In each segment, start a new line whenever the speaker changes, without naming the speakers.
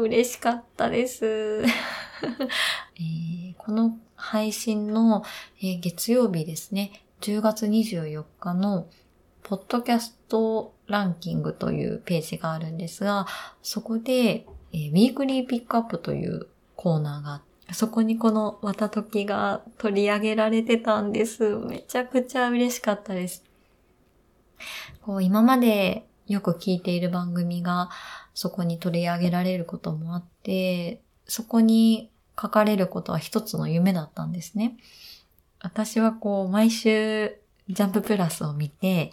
嬉しかったです。えーこの配信の、えー月曜日ですね、10月24日のポッドキャストランキングというページがあるんですが、そこで、えーウィークリーピックアップというコーナーがあって、そこにこのわたときが取り上げられてたんです。めちゃくちゃ嬉しかったです。こう今までよく聞いている番組がそこに取り上げられることもあって、そこに書かれることは一つの夢だったんですね。私はこう毎週ジャンププラスを見て、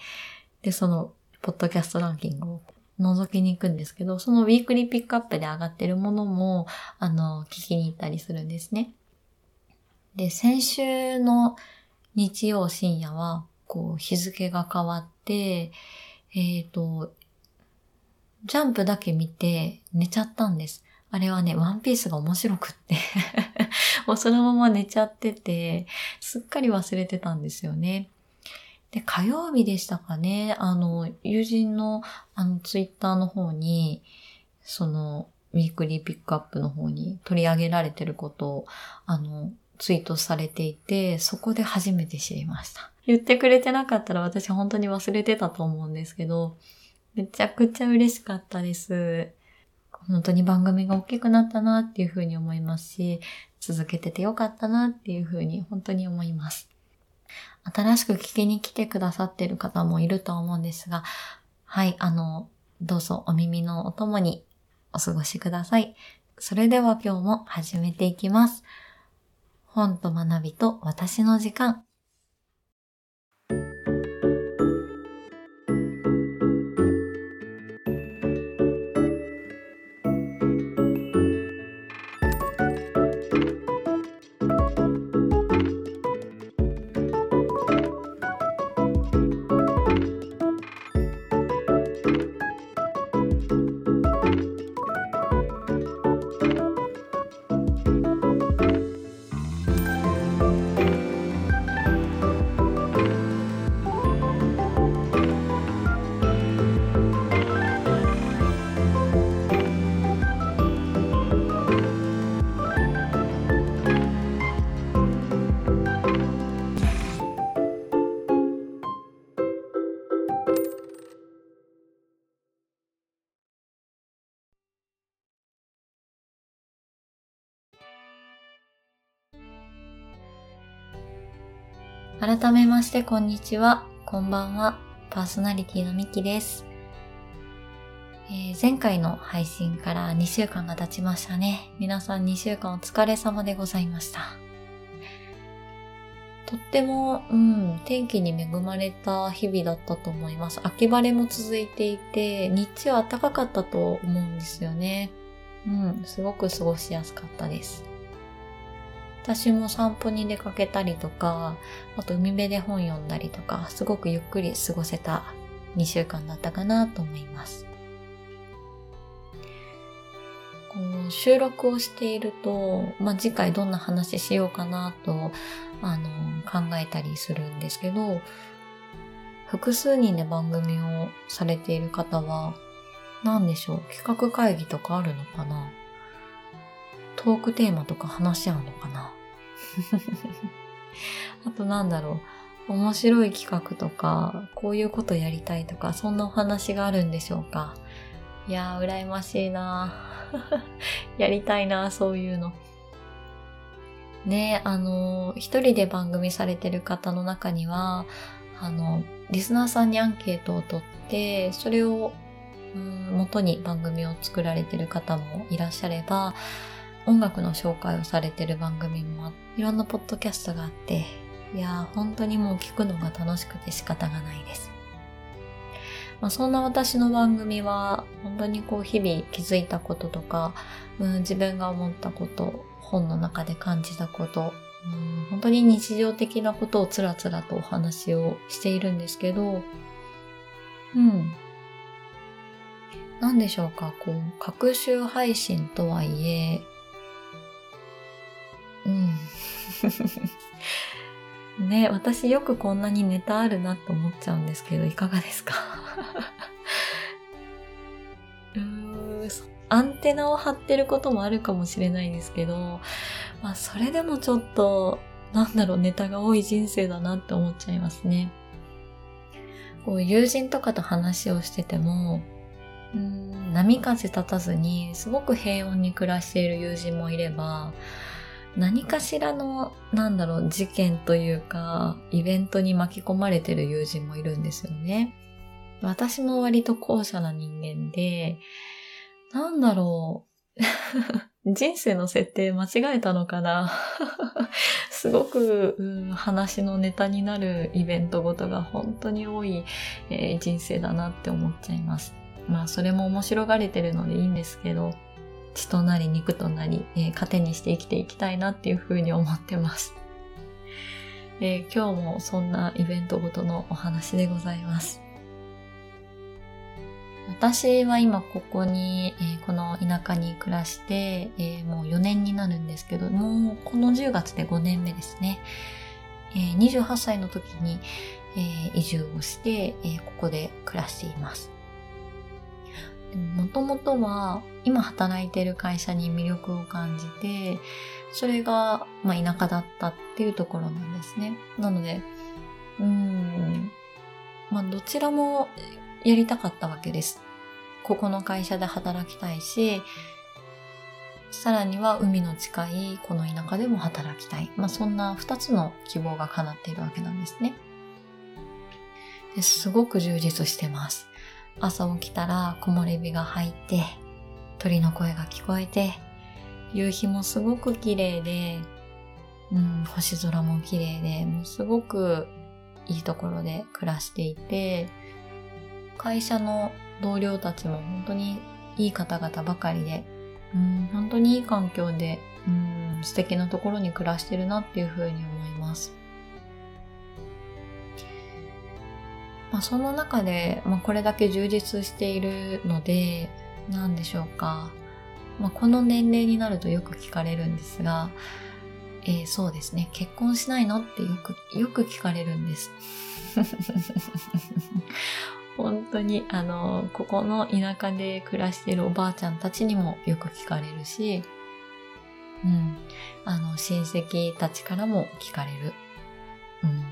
で、そのポッドキャストランキングを覗きに行くんですけど、そのウィークリーピックアップで上がってるものも、あの、聞きに行ったりするんですね。で、先週の日曜深夜は、こう、日付が変わって、えっ、と、ジャンプだけ見て寝ちゃったんです。あれはね、ワンピースが面白くって、もうそのまま寝ちゃってて、すっかり忘れてたんですよね。で、火曜日でしたかね、あの、友人の、あの、ツイッターの方に、その、ウィークリーピックアップの方に取り上げられてることを、あの、ツイートされていて、そこで初めて知りました。言ってくれてなかったら私本当に忘れてたと思うんですけど、めちゃくちゃ嬉しかったです。本当に番組が大きくなったなっていうふうに思いますし、続けててよかったなっていうふうに本当に思います。新しく聞きに来てくださってる方もいると思うんですが、はい、あの、どうぞお耳のお供にお過ごしください。それでは今日も始めていきます。本と学びと私の時間。改めましてこんにちは。こんばんは。パーソナリティのみきです。えー前回の配信から2週間が経ちましたね。皆さん2週間お疲れ様でございました。とっても、うん、天気に恵まれた日々だったと思います。秋晴れも続いていて、日中は暖かかったと思うんですよね。うん、すごく過ごしやすかったです。私も散歩に出かけたりとか、あと海辺で本読んだりとか、すごくゆっくり過ごせた2週間だったかなと思います。こう収録をしていると、まあ、次回どんな話しようかなと、あの、考えたりするんですけど、複数人で番組をされている方は、何でしょう、企画会議とかあるのかな？トークテーマとか話し合うのかな？あとなんだろう。面白い企画とか、こういうことやりたいとか、そんなお話があるんでしょうか。いやー、羨ましいな やりたいなそういうの。ねあのー、一人で番組されてる方の中には、あの、リスナーさんにアンケートを取って、それを、うん元に番組を作られてる方もいらっしゃれば、音楽の紹介をされてる番組もいろんなポッドキャストがあって、いやー、本当にもう聞くのが楽しくて仕方がないです。まあ、そんな私の番組は、本当にこう日々気づいたこととか、うん、自分が思ったこと、本の中で感じたこと、うん、本当に日常的なことをつらつらとお話をしているんですけど、うん。なんでしょうか、こう、各週配信とはいえ、うん。ね、私よくこんなにネタあるなと思っちゃうんですけど、いかがですか？うーん、アンテナを張ってることもあるかもしれないですけど、まあそれでもちょっと、なんだろう、ネタが多い人生だなって思っちゃいますね。こう友人とかと話をしてても、うん波風立たずにすごく平穏に暮らしている友人もいれば、何かしらの、なんだろう、事件というか、イベントに巻き込まれてる友人もいるんですよね。私も割と後者な人間で、なんだろう。人生の設定間違えたのかな すごく、うん、話のネタになるイベントごとが本当に多い、えー、人生だなって思っちゃいます。まあそれも面白がれてるのでいいんですけど、血となり肉となり、えー、糧にして生きていきたいなっていうふうに思ってます。えー、今日もそんなイベントごとのお話でございます。私は今ここに、えー、この田舎に暮らして、えー、もう4年になるんですけども、この10月で5年目ですね。えー、28歳の時に、え移住をして、えここで暮らしています。もともとは今働いてる会社に魅力を感じて、それが、まあ、田舎だったっていうところなんですね。なので、うん、まあ、どちらもやりたかったわけです。ここの会社で働きたいし、さらには海の近いこの田舎でも働きたい。まあ、そんな二つの希望が叶っているわけなんですね。ですごく充実してます。朝起きたら木漏れ日が入って、鳥の声が聞こえて、夕日もすごく綺麗で、うん、星空も綺麗で、もうすごくいいところで暮らしていて、会社の同僚たちも本当にいい方々ばかりで、うん、本当にいい環境で、うん、素敵なところに暮らしてるなっていうふうに思います。まあ、その中で、まあ、これだけ充実しているので、何でしょうか。まあ、この年齢になるとよく聞かれるんですが、えー、そうですね。結婚しないのってよく、よく聞かれるんです。本当に、あの、ここの田舎で暮らしているおばあちゃんたちにもよく聞かれるし、うん。あの、親戚たちからも聞かれる。うん。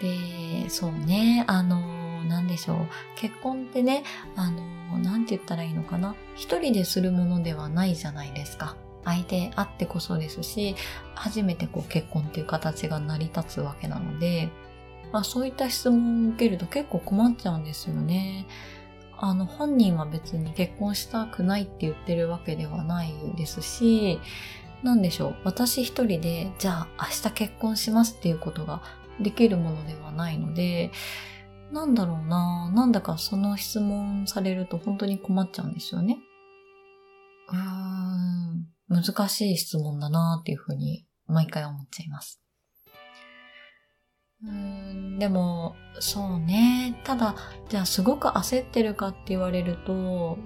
で、そうね、あの、なんでしょう。結婚ってね、あの、なんて言ったらいいのかな。一人でするものではないじゃないですか。相手あってこそですし、初めてこう結婚っていう形が成り立つわけなので、まあ、そういった質問を受けると結構困っちゃうんですよね。あの、本人は別に結婚したくないって言ってるわけではないですし、なんでしょう。私一人で、じゃあ明日結婚しますっていうことができるものではないので、なんだろうななんだかその質問されると本当に困っちゃうんですよね。うーん、難しい質問だなっていうふうに毎回思っちゃいます。うーんでも、そうね。ただ、じゃあすごく焦ってるかって言われると、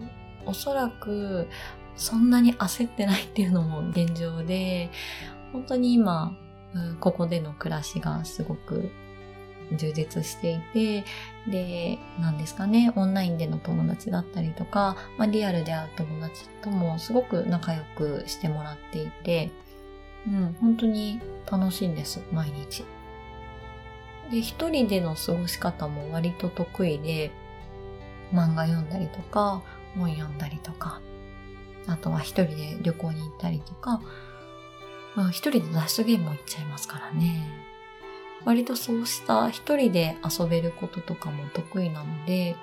おそらくそんなに焦ってないっていうのも現状で、本当に今、うんここでの暮らしがすごく充実していて、で、何ですかね、オンラインでの友達だったりとか、まあ、リアルで会う友達ともすごく仲良くしてもらっていて、うん、本当に楽しいんです、毎日。で、一人での過ごし方も割と得意で、漫画読んだりとか、本読んだりとか、あとは一人で旅行に行ったりとか、まあ、一人で脱出ゲームも行っちゃいますからね。割とそうした一人で遊べることとかも得意なので、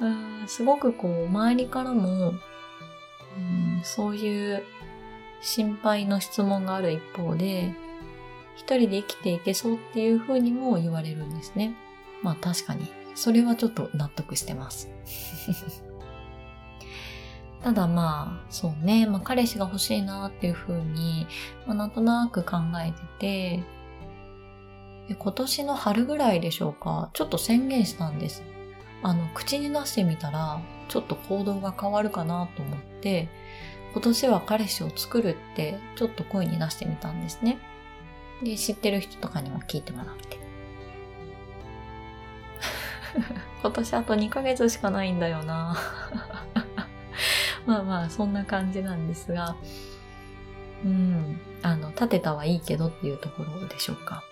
うんすごくこう、周りからも、うん、そういう心配の質問がある一方で、一人で生きていけそうっていう風にも言われるんですね。まあ確かに、それはちょっと納得してます。ただまあ、そうね、まあ彼氏が欲しいなっていう風に、まあ、なんとなく考えてて、で今年の春ぐらいでしょうか、ちょっと宣言したんです。あの、口に出してみたら、ちょっと行動が変わるかなと思って、今年は彼氏を作るって、ちょっと声に出してみたんですね。で、知ってる人とかにも聞いてもらって。今年あと2ヶ月しかないんだよな。まあまあ、そんな感じなんですが、うん、あの、立てたはいいけどっていうところでしょうか。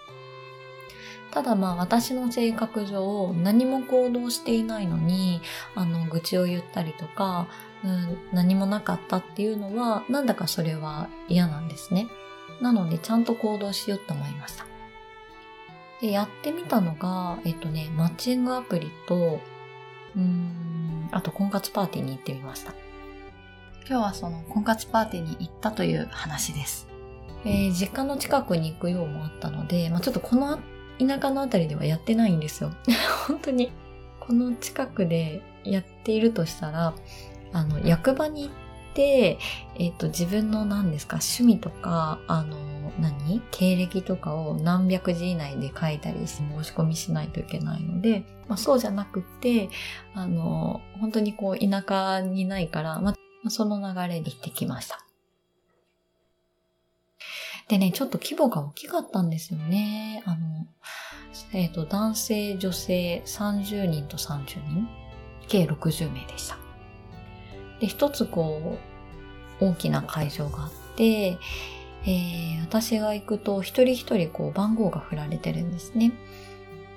ただまあ私の性格上何も行動していないのにあの愚痴を言ったりとか、うん、何もなかったっていうのはなんだかそれは嫌なんですね。なのでちゃんと行動しようと思いました。で、やってみたのが、えっとね、マッチングアプリと、うーん、あと婚活パーティーに行ってみました。今日はその婚活パーティーに行ったという話です。えー、実家の近くに行くようもあったので、まあ、ちょっとこの田舎のあたりではやってないんですよ。本当に、この近くでやっているとしたら、あの、役場に行って、えっ、ー、と、自分の何ですか、趣味とか、あの、何経歴とかを何百字以内で書いたりして申し込みしないといけないので、まあ、そうじゃなくて、あの、本当にこう、田舎にないから、まあ、その流れで行ってきました。でね、ちょっと規模が大きかったんですよね。あの、えっ、ー、と、男性、女性30人と30人、計60名でした。で、一つこう、大きな会場があって、えー、私が行くと一人一人こう番号が振られてるんですね。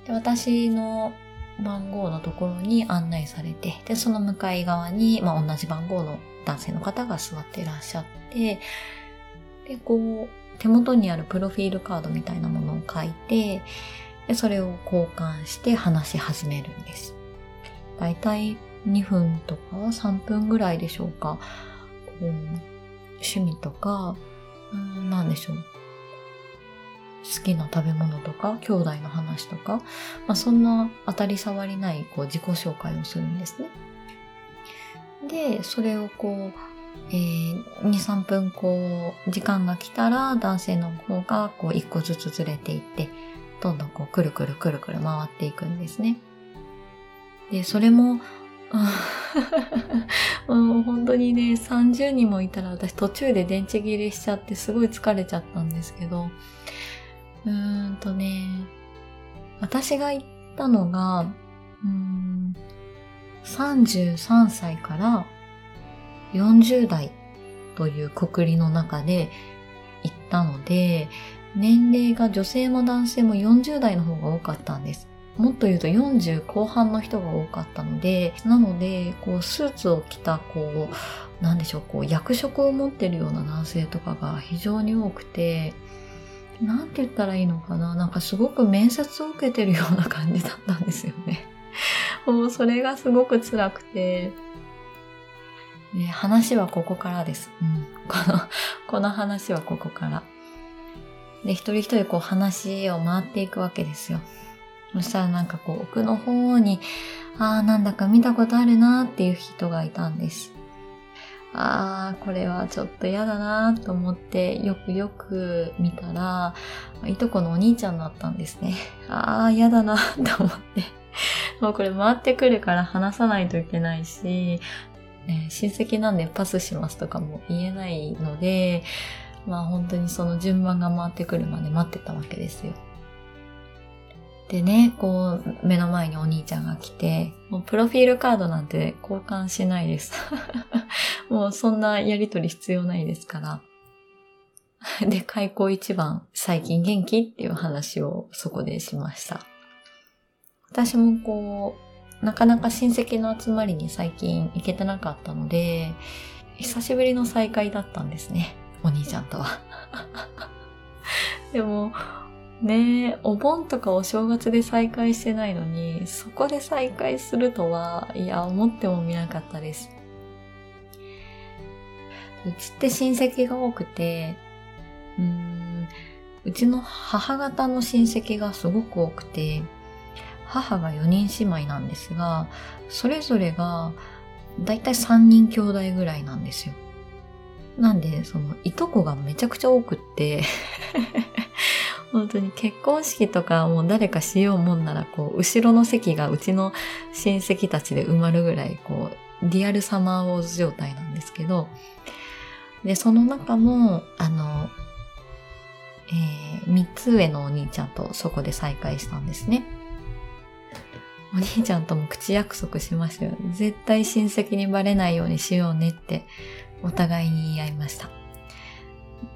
で私の番号のところに案内されて、で、その向かい側に、まあ、同じ番号の男性の方が座っていらっしゃって、で、こう、手元にあるプロフィールカードみたいなものを書いて、でそれを交換して話し始めるんです。だいたい2分とか3分ぐらいでしょうか。こう趣味とか、うん何でしょう。好きな食べ物とか、兄弟の話とか、まあ、そんな当たり障りないこう自己紹介をするんですね。で、それをこう、えー、2、3分こう、時間が来たら男性の方がこう1個ずつずれていって、どんどんこうくるくるくるくる回っていくんですね。で、それも、もう本当にね、30人もいたら私途中で電池切れしちゃってすごい疲れちゃったんですけど、うーんとね、私が行ったのが、うーん、33歳から40代というくくりの中で行ったので、年齢が女性も男性も40代の方が多かったんです。もっと言うと40後半の人が多かったので、なので、こう、スーツを着た、こう、なんでしょう、こう、役職を持ってるような男性とかが非常に多くて、なんて言ったらいいのかななんかすごく面接を受けてるような感じだったんですよね。もうそれがすごく辛くて、ね、話はここからです。うん、この、この話はここから。で、一人一人こう話を回っていくわけですよ。そしたらなんかこう奥の方に、ああ、なんだか見たことあるなーっていう人がいたんです。ああ、これはちょっと嫌だなーと思ってよくよく見たら、いとこのお兄ちゃんだったんですね。ああ、嫌だなーと思って。もうこれ回ってくるから話さないといけないし、ね、親戚なんでパスしますとかも言えないので、まあ本当にその順番が回ってくるまで待ってたわけですよ。でね、こう、目の前にお兄ちゃんが来て、もうプロフィールカードなんて交換しないです。もうそんなやりとり必要ないですから。で、開口一番、最近元気？っていう話をそこでしました。私もこう、なかなか親戚の集まりに最近行けてなかったので、久しぶりの再会だったんですね。お兄ちゃんとは。でも、ねえお盆とかお正月で再会してないのに、そこで再会するとは、いや、思ってもみなかったです。うちって親戚が多くて、うーん、うちの母方の親戚がすごく多くて、母が4人姉妹なんですが、それぞれがだいたい3人兄弟ぐらいなんですよ。なんで、その、いとこがめちゃくちゃ多くって 本当に結婚式とかもう誰かしようもんなら、こう、後ろの席がうちの親戚たちで埋まるぐらい、こう、リアルサマーウォーズ状態なんですけど、で、その中も、あの、えー、3つ上のお兄ちゃんとそこで再会したんですね。お兄ちゃんとも口約束しましたよ。絶対親戚にバレないようにしようねってお互いに言い合いました。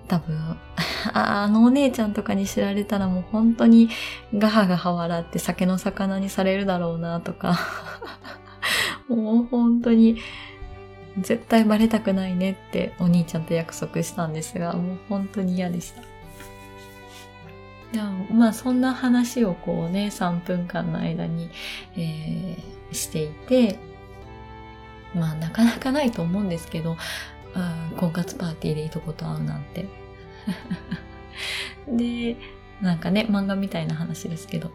多分、あのお姉ちゃんとかに知られたらもう本当にガハガハ笑って酒の魚にされるだろうなとか、もう本当に絶対バレたくないねってお兄ちゃんと約束したんですが、もう本当に嫌でした。いやまあそんな話をこうね、3分間の間に、えー、していて、まあなかなかないと思うんですけど、うん婚活パーティーでいとこと会うなんて。で、なんかね、漫画みたいな話ですけど。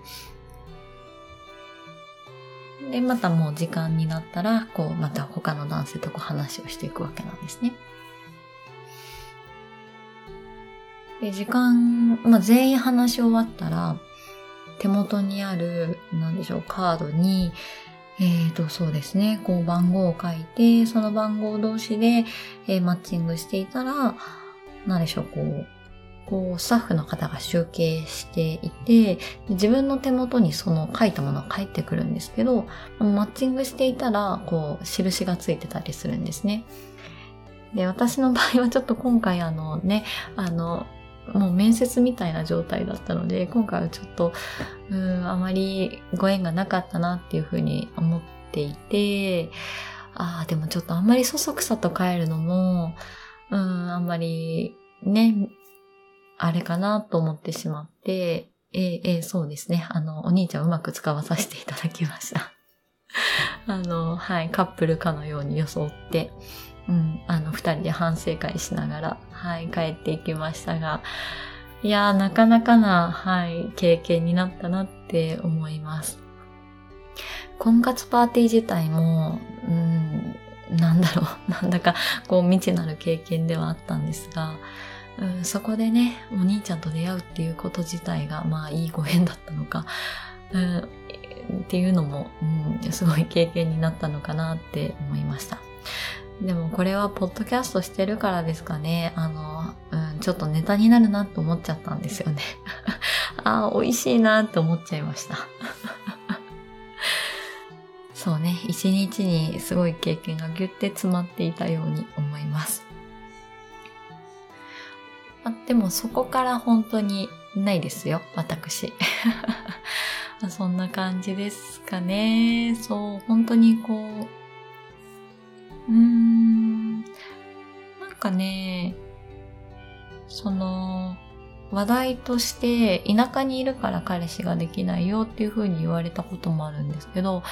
で、またもう時間になったら、こう、また他の男性とこう話をしていくわけなんですね。で、時間、まあ、全員話し終わったら、手元にある、なんでしょう、カードに、えーと、そうですね、こう番号を書いて、その番号同士で、えー、マッチングしていたら、なんでしょう、こう、こう、スタッフの方が集計していて、自分の手元にその書いたものが返ってくるんですけど、マッチングしていたら、こう、印がついてたりするんですね。で、私の場合はちょっと今回あのね、あの、もう面接みたいな状態だったので、今回はちょっと、うん、あまりご縁がなかったなっていうふうに思っていて、ああ、でもちょっとあんまりそそくさと帰るのも、うん、あんまりね、あれかなと思ってしまって、えー、えー、そうですね。あの、お兄ちゃんうまく使わさせていただきました。あの、はい、カップルかのように装って、うん、あの、二人で反省会しながら、はい、帰っていきましたが、いやー、なかなかな、はい、経験になったなって思います。婚活パーティー自体も、うん、なんだろう、なんだか、こう、未知なる経験ではあったんですが、うん、そこでね、お兄ちゃんと出会うっていうこと自体が、まあ、いいご縁だったのか、うん、っていうのも、うん、すごい経験になったのかなって思いました。でもこれはポッドキャストしてるからですかね。あの、うん、ちょっとネタになるなと思っちゃったんですよね。ああ、美味しいなって思っちゃいました。そうね、一日にすごい経験がギュッて詰まっていたように思います。あでもそこから本当にないですよ、私。そんな感じですかね。そう、本当にこう、うーん。なんかね、その、話題として田舎にいるから彼氏ができないよっていう風に言われたこともあるんですけど、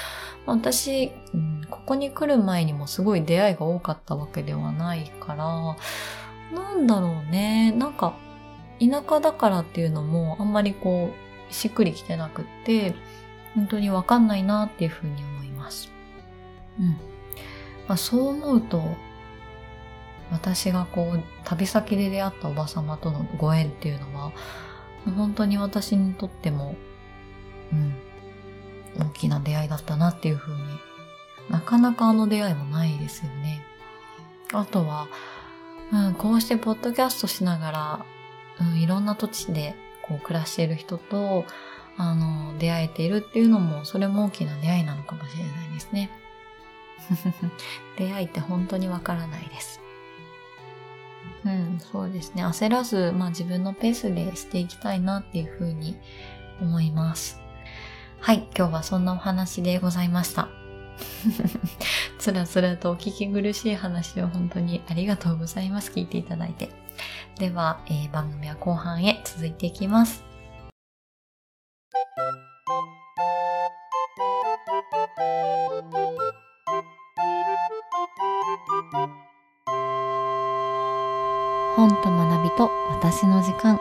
私、うん、ここに来る前にもすごい出会いが多かったわけではないから、なんだろうね。なんか、田舎だからっていうのもあんまりこう、しっくりきてなくって、本当にわかんないなっていう風に思います。うん。まあ、そう思うと、私がこう、旅先で出会ったおばさまとのご縁っていうのは、本当に私にとっても、うん、大きな出会いだったなっていうふうに、なかなかあの出会いもないですよね。あとは、うん、こうしてポッドキャストしながら、うん、いろんな土地でこう暮らしている人と、あの、出会えているっていうのも、それも大きな出会いなのかもしれないですね。出会いって本当にわからないです。うん、そうですね。焦らず、まあ自分のペースでしていきたいなっていうふうに思います。はい、今日はそんなお話でございました。つらつらとお聞き苦しい話を本当にありがとうございます。聞いていただいて。では、えー、番組は後半へ続いていきます。本と学びと私の時間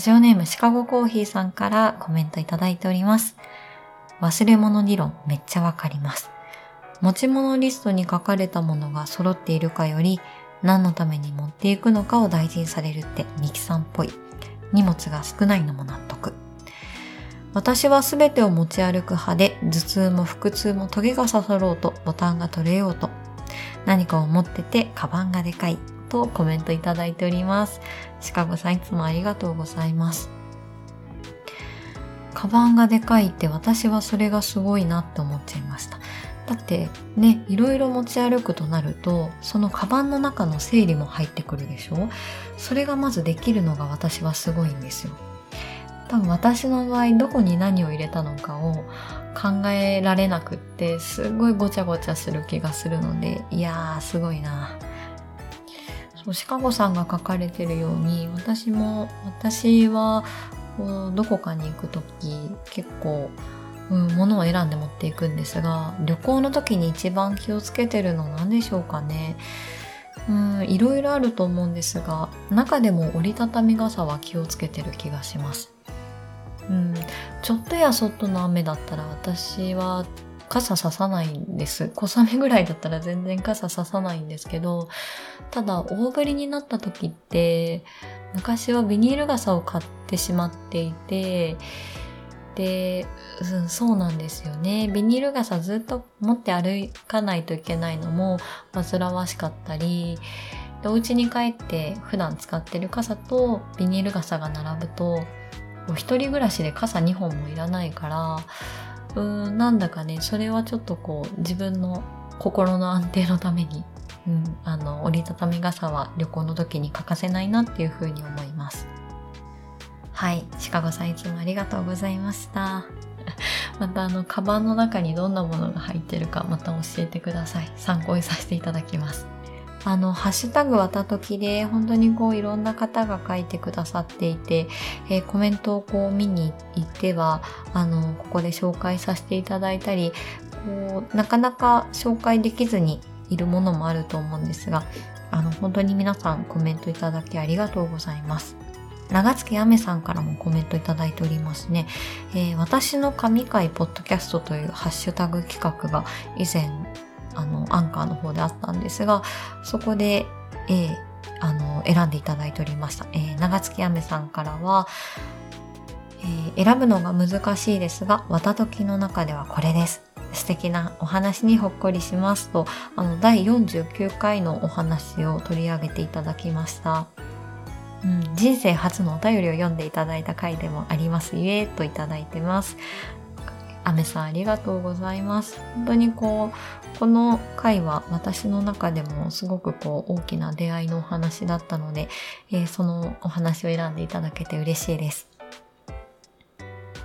ジオネームシカゴコーヒーさんからコメントいただいております。忘れ物理論めっちゃわかります。持ち物リストに書かれたものが揃っているかより、何のために持っていくのかを大事にされるってミキさんっぽい。荷物が少ないのも納得。私は全てを持ち歩く派で、頭痛も腹痛もトゲが刺さろうと、ボタンが取れようと、何かを持ってて、カバンがでかい、とコメントいただいております。シカゴさんいつもありがとうございます。カバンがでかいって私はそれがすごいなって思っちゃいました。だってね、いろいろ持ち歩くとなると、そのカバンの中の整理も入ってくるでしょ？それがまずできるのが私はすごいんですよ。多分私の場合どこに何を入れたのかを考えられなくってすごいごちゃごちゃする気がするのでいやーすごいなそうシカゴさんが書かれてるように私も私はこうどこかに行く時結構うん、物を選んで持っていくんですが、旅行の時に一番気をつけてるの何でしょうかね。うん、いろいろあると思うんですが、中でも折りたたみ傘は気をつけてる気がします。うん、ちょっとやそっとの雨だったら私は傘ささないんです。小雨ぐらいだったら全然傘ささないんですけど、ただ大降りになった時って、昔はビニール傘を買ってしまっていて、で、うん、そうなんですよね。ビニール傘ずっと持って歩かないといけないのも煩わしかったり、でお家に帰って普段使ってる傘とビニール傘が並ぶと、お一人暮らしで傘2本もいらないから、うん、なんだかね、それはちょっとこう自分の心の安定のために、うん、あの、折りたたみ傘は旅行の時に欠かせないなっていうふうに思います。はい。シカゴさんいつもありがとうございました。またあの、カバンの中にどんなものが入ってるかまた教えてください。参考にさせていただきます。あの、ハッシュタグわたときで本当にこういろんな方が書いてくださっていて、えー、コメントをこう見に行っては、あの、ここで紹介させていただいたり、こう、なかなか紹介できずにいるものもあると思うんですが、あの、本当に皆さんコメントいただきありがとうございます。長月あめさんからもコメントいただいておりますね。えー、私の神回ポッドキャストというハッシュタグ企画が以前、あの、アンカーの方であったんですが、そこで、えー、あの、選んでいただいておりました。えー、長月あめさんからは、えー、選ぶのが難しいですが、わたときの中ではこれです。素敵なお話にほっこりしますと、あの、第49回のお話を取り上げていただきました。うん、人生初のお便りを読んでいただいた回でもありますゆえといただいてます。アメさんありがとうございます。本当にこう、この回は私の中でもすごくこう大きな出会いのお話だったので、えー、そのお話を選んでいただけて嬉しいです。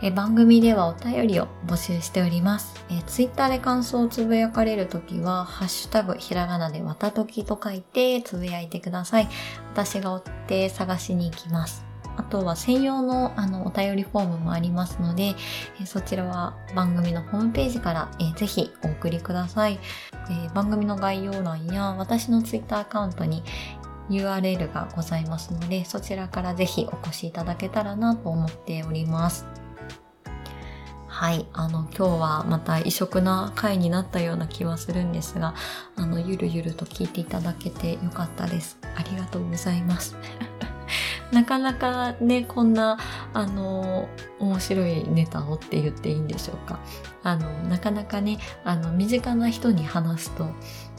え番組ではお便りを募集しております。え、ツイッターで感想をつぶやかれるときは、ハッシュタグひらがなでわたときと書いてつぶやいてください。私が追って探しに行きます。あとは専用のあのお便りフォームもありますので、えそちらは番組のホームページから、えぜひお送りください、え番組の概要欄や私のツイッターアカウントに URL がございますので、そちらからぜひお越しいただけたらなと思っております。はい。あの、今日はまた異色な回になったような気はするんですが、あの、ゆるゆると聞いていただけてよかったです。ありがとうございます。なかなかね、こんな、あの、面白いネタをって言っていいんでしょうか。あの、なかなかね、あの、身近な人に話すと、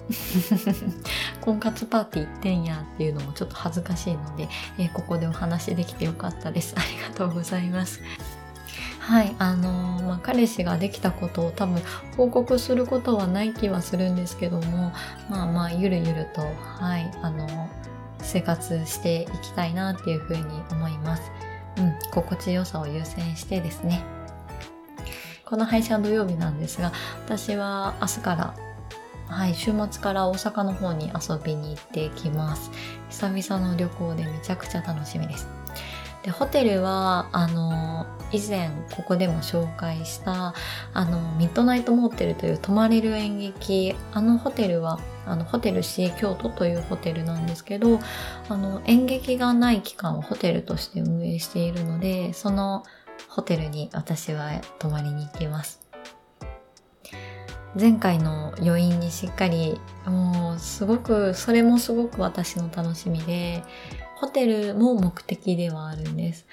婚活パーティー行ってんやっていうのもちょっと恥ずかしいので、えー、ここでお話できてよかったです。ありがとうございます。はい、あのー、まあ、彼氏ができたことを多分報告することはない気はするんですけども、まあまあ、ゆるゆると、はい、あの、生活していきたいなっていうふうに思います。うん、心地よさを優先してですね。この配信は土曜日なんですが、私は明日から、はい、週末から大阪の方に遊びに行ってきます。久々の旅行でめちゃくちゃ楽しみです。で、ホテルは、あの、以前ここでも紹介した、あの、ミッドナイトモーテルという泊まれる演劇、あのホテルは、あの、ホテル C 京都というホテルなんですけど、あの、演劇がない期間をホテルとして運営しているので、そのホテルに私は泊まりに行きます。前回の余韻にしっかり、もうすごく、それもすごく私の楽しみで、ホテルも目的ではあるんです。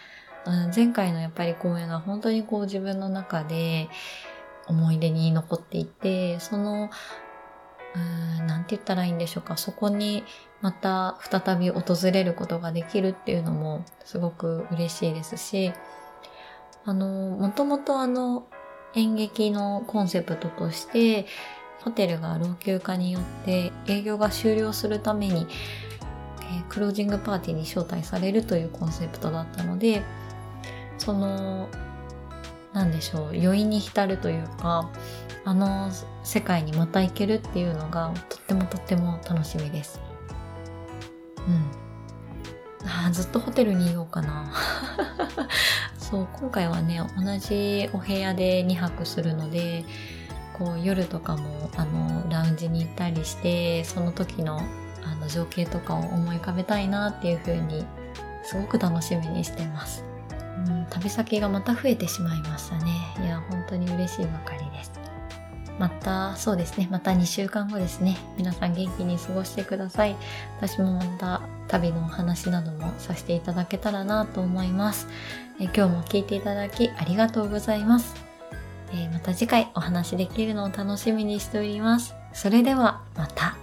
前回のやっぱり公演が本当にこう自分の中で思い出に残っていて、その、うーん、なんて言ったらいいんでしょうか。そこにまた再び訪れることができるっていうのもすごく嬉しいですし、あの、もともとあの、演劇のコンセプトとして、ホテルが老朽化によって営業が終了するために、えー、クロージングパーティーに招待されるというコンセプトだったので、その、なんでしょう、余韻に浸るというか、あの世界にまた行けるっていうのがとってもとっても楽しみです。うん。あずっとホテルにいようかな。そう、今回はね、同じお部屋で2泊するので、こう夜とかもあのラウンジに行ったりして、その時のあの情景とかを思い浮かべたいなっていう風にすごく楽しみにしてます。旅先がまた増えてしまいましたね。いや、本当に嬉しいばかりです。また、そうですね。また2週間後ですね。皆さん元気に過ごしてください。私もまた旅のお話などもさせていただけたらなと思います。え今日も聞いていただきありがとうございます。えまた次回お話できるのを楽しみにしております。それではまた。